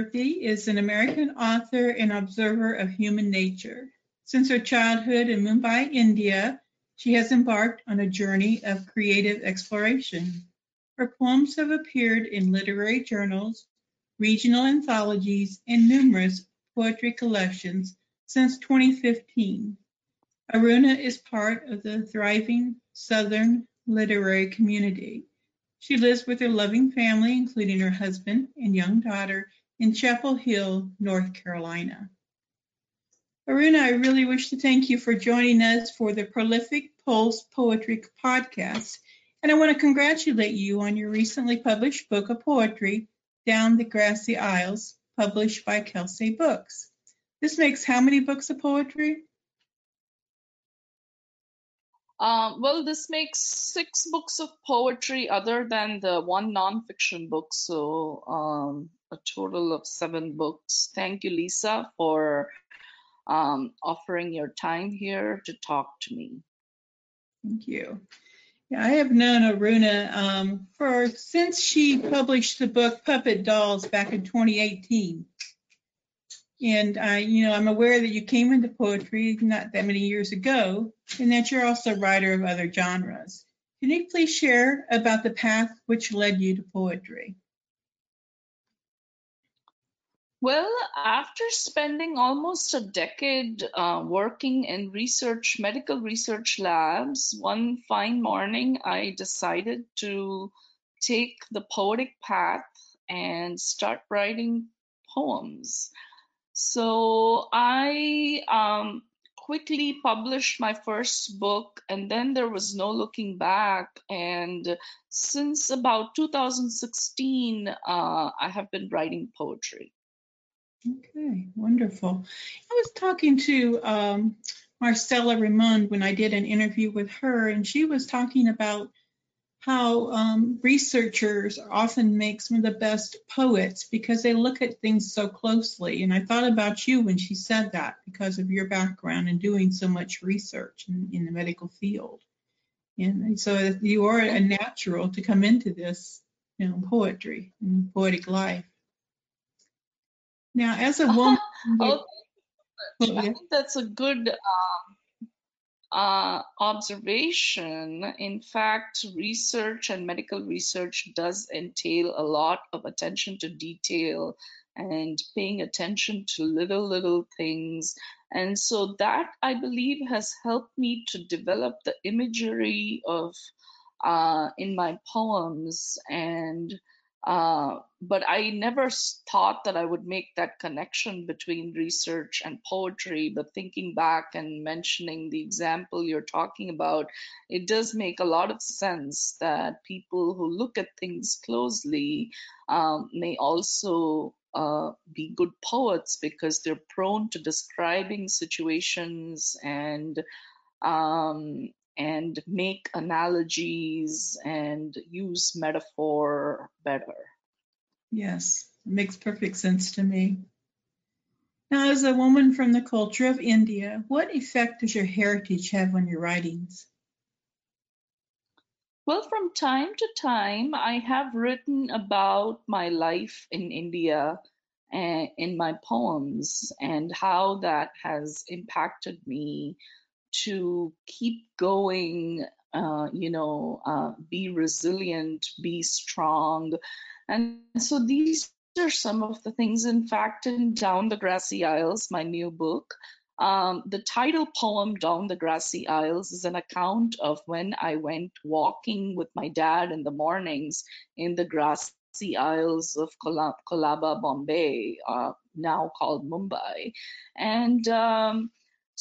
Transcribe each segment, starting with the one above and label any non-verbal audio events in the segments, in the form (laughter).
Is an American author and observer of human nature. Since her childhood in Mumbai, India, she has embarked on a journey of creative exploration. Her poems have appeared in literary journals, regional anthologies, and numerous poetry collections since 2015. Aruna is part of the thriving Southern literary community. She lives with her loving family, including her husband and young daughter, in Chapel Hill, North Carolina. Aruna, I really wish to thank you for joining us for the Prolific Pulse Poetry Podcast. And I want to congratulate you on your recently published book of poetry, Down the Grassy Aisles, published by Kelsay Books. This makes how many books of poetry? Um, well, this makes six books of poetry other than the one nonfiction book, so um, a total of seven books. Thank you, Lisa, for um, offering your time here to talk to me. Thank you. Yeah, I have known Aruna um, for since she published the book Puppet Dolls back in 2018. And I, you know, I'm aware that you came into poetry not that many years ago, and that you're also a writer of other genres. Can you please share about the path which led you to poetry? Well, after spending almost a decade uh, working in research, medical research labs, one fine morning I decided to take the poetic path and start writing poems. So I um, quickly published my first book, and then there was no looking back. And since about 2016, uh, I have been writing poetry. Okay, wonderful. I was talking to um, Marcella Raymond when I did an interview with her, and she was talking about how um, researchers often make some of the best poets because they look at things so closely. And I thought about you when she said that because of your background and doing so much research in, in the medical field. And so you are a natural to come into this, you know, poetry and poetic life. Now, as a (laughs) woman, oh, I think that's a good um, uh, observation. In fact, research and medical research does entail a lot of attention to detail and paying attention to little, little things. And so that I believe has helped me to develop the imagery of uh, in my poems and uh, but I never thought that I would make that connection between research and poetry. But thinking back and mentioning the example you're talking about, it does make a lot of sense that people who look at things closely um, may also uh, be good poets because they're prone to describing situations and um, and make analogies and use metaphor better. Yes, it makes perfect sense to me. Now, as a woman from the culture of India, what effect does your heritage have on your writings? Well, from time to time, I have written about my life in India uh, in my poems and how that has impacted me to keep going, uh, you know, uh, be resilient, be strong. And so these are some of the things. In fact, in Down the Grassy Aisles, my new book, um, the title poem, Down the Grassy Aisles, is an account of when I went walking with my dad in the mornings in the grassy aisles of Colaba, Bombay, uh, now called Mumbai. And um,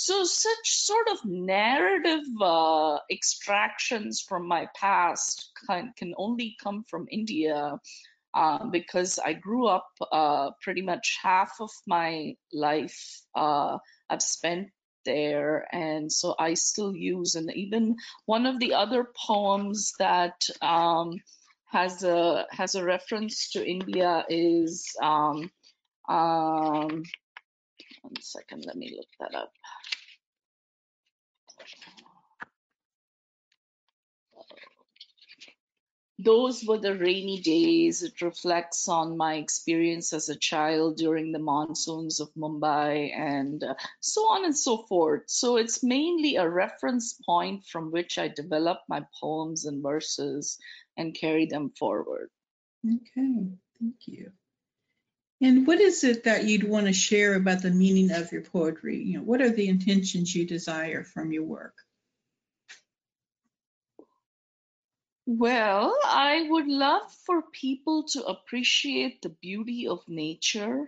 so, such sort of narrative uh, extractions from my past can, can only come from India uh, because I grew up uh, pretty much half of my life uh, I've spent there, and so I still use. And even one of the other poems that um, has a has a reference to India is. Um, um, one second, let me look that up. those were the rainy days. It reflects on my experience as a child during the monsoons of Mumbai and uh, so on and so forth. So it's mainly a reference point from which I develop my poems and verses and carry them forward. Okay, thank you. And what is it that you'd want to share about the meaning of your poetry? You know, what are the intentions you desire from your work? Well, I would love for people to appreciate the beauty of nature,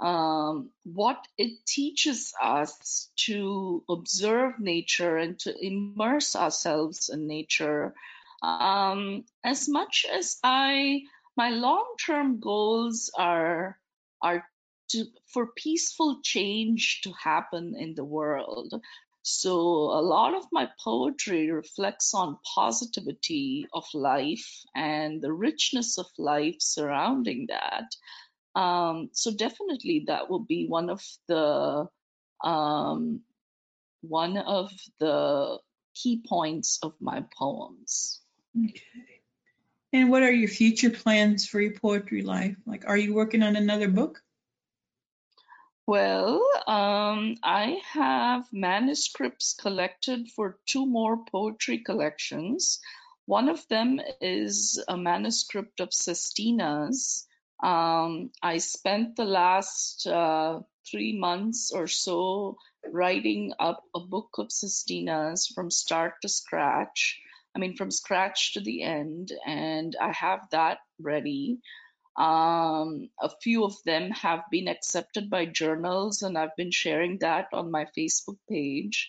um, what it teaches us to observe nature and to immerse ourselves in nature. Um, as much as I, my long-term goals are are to for peaceful change to happen in the world. So a lot of my poetry reflects on positivity of life and the richness of life surrounding that. Um, so definitely that will be one of the um, one of the key points of my poems. Okay. And what are your future plans for your poetry life? Like, are you working on another book? Well, um, I have manuscripts collected for two more poetry collections. One of them is a manuscript of Sestina's. Um, I spent the last uh, three months or so writing up a book of Sestina's from start to scratch. I mean, from scratch to the end, and I have that ready. Um, a few of them have been accepted by journals, and I've been sharing that on my Facebook page,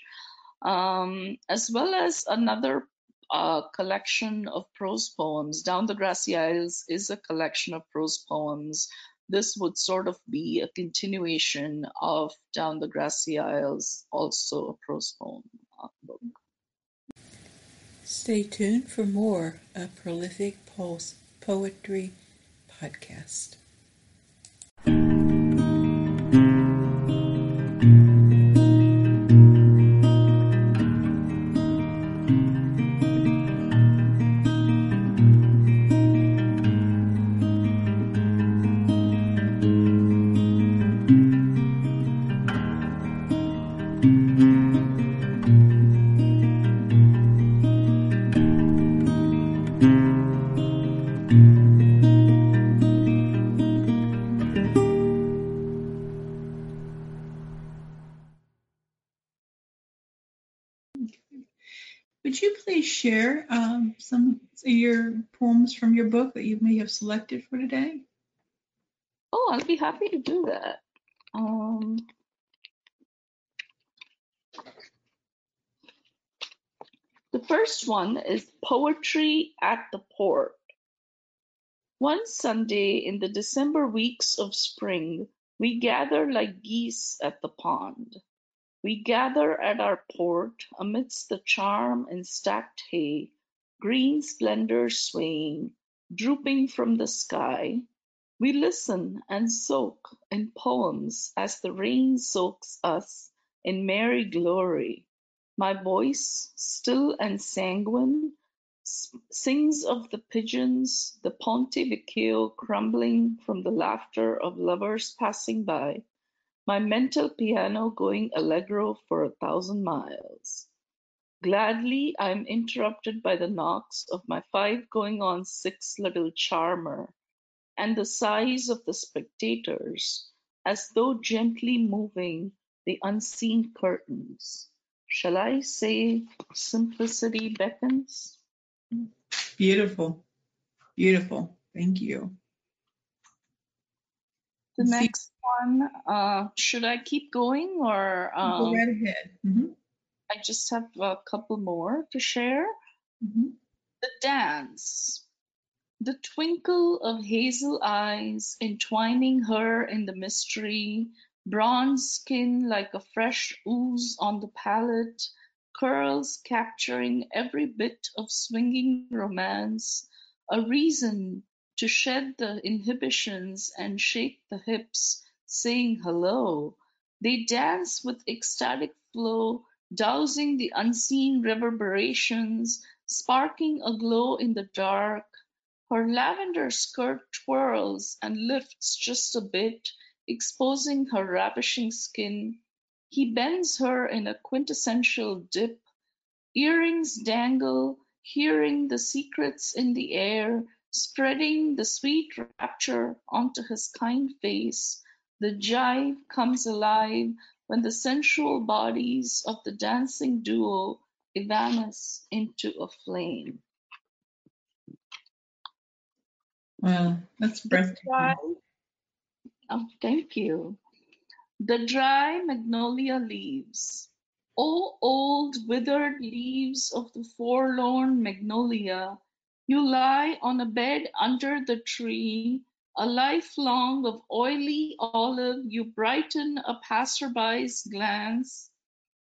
um, as well as another uh, collection of prose poems. Down the Grassy Aisles is a collection of prose poems. This would sort of be a continuation of Down the Grassy Aisles, also a prose poem uh, book. Stay tuned for more of Prolific Pulse Poetry podcast. Would you please share um, some of your poems from your book that you may have selected for today? Oh, I'll be happy to do that. Um, the first one is Poetry at the Port. One Sunday in the December weeks of spring, we gather like geese at the pond. We gather at our port, amidst the charm and stacked hay, green splendor swaying, drooping from the sky. We listen and soak in poems as the rain soaks us in merry glory. My voice, still and sanguine, sings of the pigeons, the Ponte Vecchio crumbling from the laughter of lovers passing by my mental piano going allegro for a thousand miles. Gladly I am interrupted by the knocks of my five going on six little charmer, and the sighs of the spectators, as though gently moving the unseen curtains. Shall I say simplicity beckons? Beautiful. Beautiful. Thank you. The next one, uh, should I keep going or um, Go right ahead. Mhm. I just have a couple more to share? Mhm. The dance. The twinkle of hazel eyes entwining her in the mystery, bronze skin like a fresh ooze on the palate, curls capturing every bit of swinging romance, a reason to shed the inhibitions and shake the hips, saying hello. They dance with ecstatic flow, dousing the unseen reverberations, sparking aglow in the dark, Her lavender skirt twirls and lifts just a bit, exposing her ravishing skin. He bends her in a quintessential dip. Earrings dangle, hearing the secrets in the air, spreading the sweet rapture onto his kind face. The jive comes alive when the sensual bodies of the dancing duo evanesce into a flame. Wow, that's breathtaking. Dry, oh, thank you. The dry magnolia leaves. O old withered leaves of the forlorn magnolia, you lie on a bed under the tree, a life long of oily olive, you brighten a passerby's glance.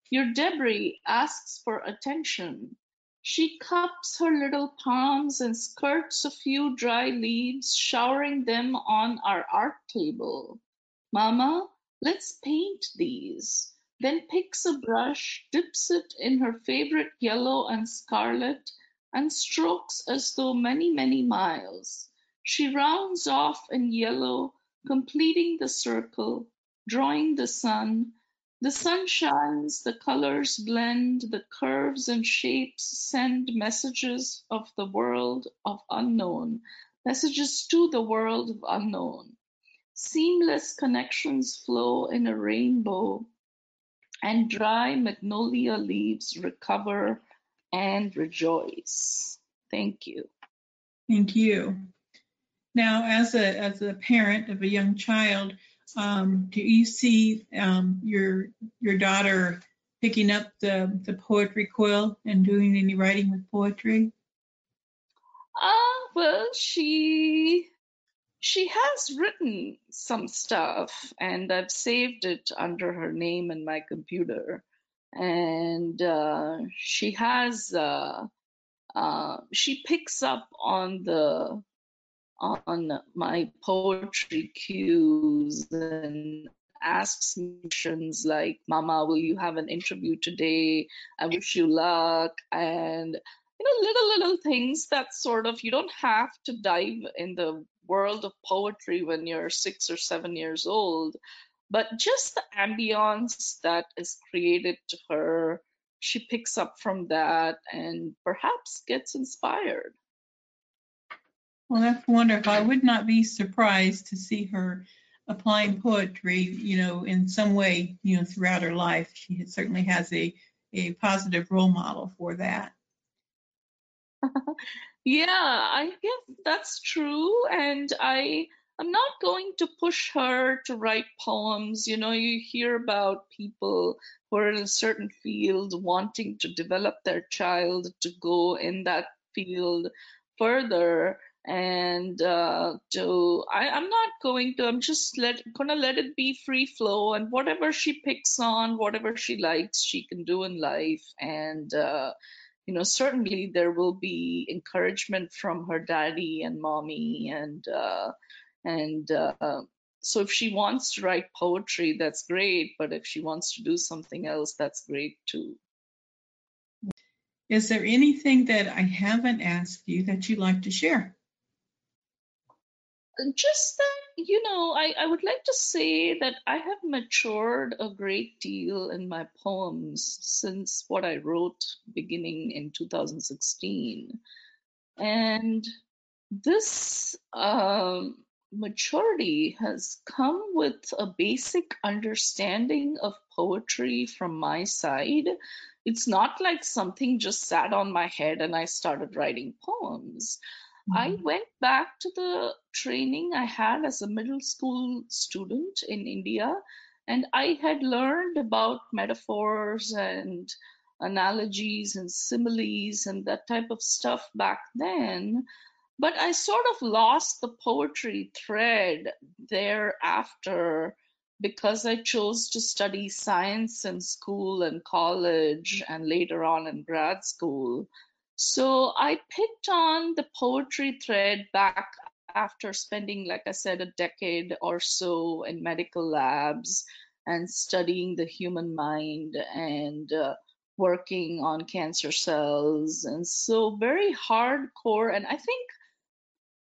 Your debris asks for attention. She cups her little palms and skirts a few dry leaves, showering them on our art table. Mama, let's paint these. Then picks a brush, dips it in her favorite yellow and scarlet, and strokes as though many, many miles. She rounds off in yellow, completing the circle, drawing the sun. The sun shines, the colors blend, the curves and shapes send messages of the world of unknown, messages to the world of unknown. Seamless connections flow in a rainbow, and dry magnolia leaves recover and rejoice. Thank you. Thank you. Now, as a as a parent of a young child, um, do you see um, your your daughter picking up the the poetry quill and doing any writing with poetry? Uh, well, she she has written some stuff, and I've saved it under her name in my computer. And uh, she has uh, uh, she picks up on the on my poetry cues and asks questions like, Mama, will you have an interview today? I wish you luck. And, you know, little, little things that sort of, you don't have to dive in the world of poetry when you're six or seven years old, but just the ambience that is created to her, she picks up from that and perhaps gets inspired. Well, that's wonderful. If I would not be surprised to see her applying poetry, you know, in some way, you know, throughout her life. She certainly has a, a positive role model for that. (laughs) yeah, I guess that's true. And I I'm not going to push her to write poems. You know, you hear about people who are in a certain field wanting to develop their child to go in that field further and uh, to I, i'm not going to i'm just let gonna let it be free flow and whatever she picks on whatever she likes she can do in life and uh, you know certainly there will be encouragement from her daddy and mommy and uh, and uh, so if she wants to write poetry that's great but if she wants to do something else that's great too. Is there anything that i haven't asked you that you'd like to share? Just that you know I, I would like to say that i have matured a great deal in my poems since what i wrote beginning in 2016 and this um, maturity has come with a basic understanding of poetry from my side it's not like something just sat on my head and i started writing poems I Mhm. went back to the training I had as a middle school student in India, and I had learned about metaphors and analogies and similes and that type of stuff back then. But I sort of lost the poetry thread thereafter because I chose to study science in school and college and later on in grad school. So I picked on the poetry thread back after spending, like I said, a decade or so in medical labs and studying the human mind and uh, working on cancer cells. And so, very hardcore. And I think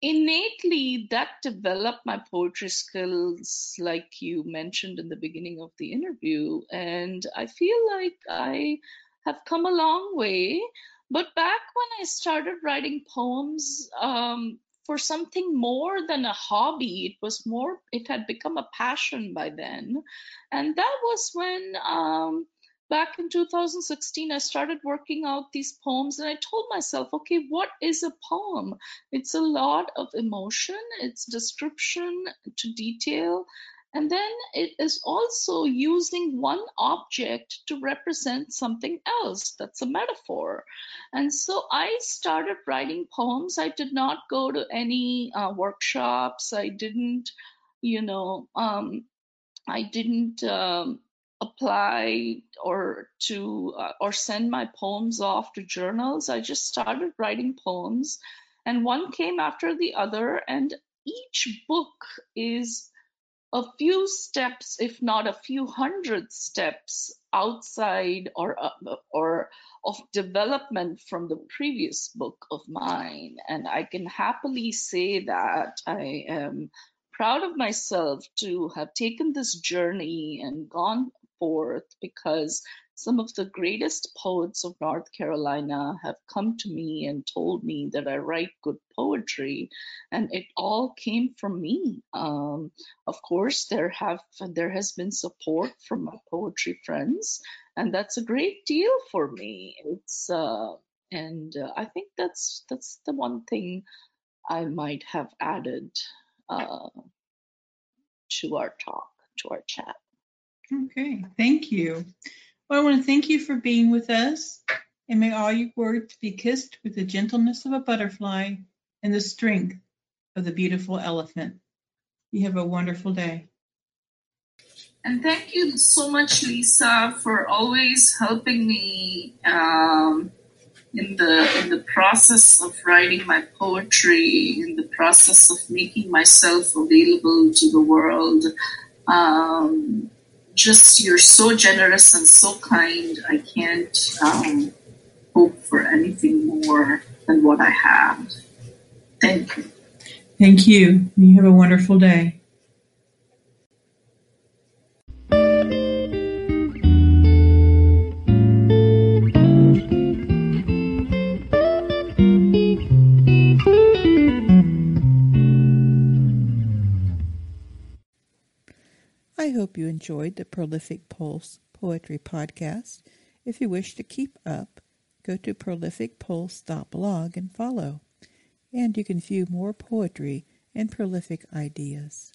innately that developed my poetry skills like you mentioned in the beginning of the interview. And i feel like i have come a long way. But back when i started writing poems um, for something more than a hobby it was more it had become a passion by then. And that was when um, back in 2016 i started working out these poems and i told myself okay what is a poem? It's a lot of emotion it's description to detail and then it is also using one object to represent something else. That's a metaphor. And so i started writing poems. I did not go to any uh, workshops. I didn't you know um, i didn't um, apply or to uh, or send my poems off to journals. I just started writing poems and one came after the other and each book is a few steps if not a few hundred steps outside or uh, or of development from the previous book of mine. And i can happily say that i am proud of myself to have taken this journey and gone forth because some of the greatest poets of North Carolina have come to me and told me that I write good poetry, and it all came from me. Um, of course, there have there has been support from my poetry friends, and that's a great deal for me. It's uh, and uh, I think that's that's the one thing I might have added uh, to our talk, to our chat. Okay, thank you. Well, I want to thank you for being with us, and may all your words be kissed with the gentleness of a butterfly and the strength of the beautiful elephant. You have a wonderful day. And thank you so much, Lisa, for always helping me um, in the in the process of writing my poetry, in the process of making myself available to the world. Um, just you're so generous and so kind. I can't um, hope for anything more than what I have. Thank you. Thank you. You have a wonderful day. Hope you enjoyed the Prolific Pulse Poetry Podcast. If you wish to keep up, go to prolificpulse.blog and follow. And you can view more poetry and prolific ideas.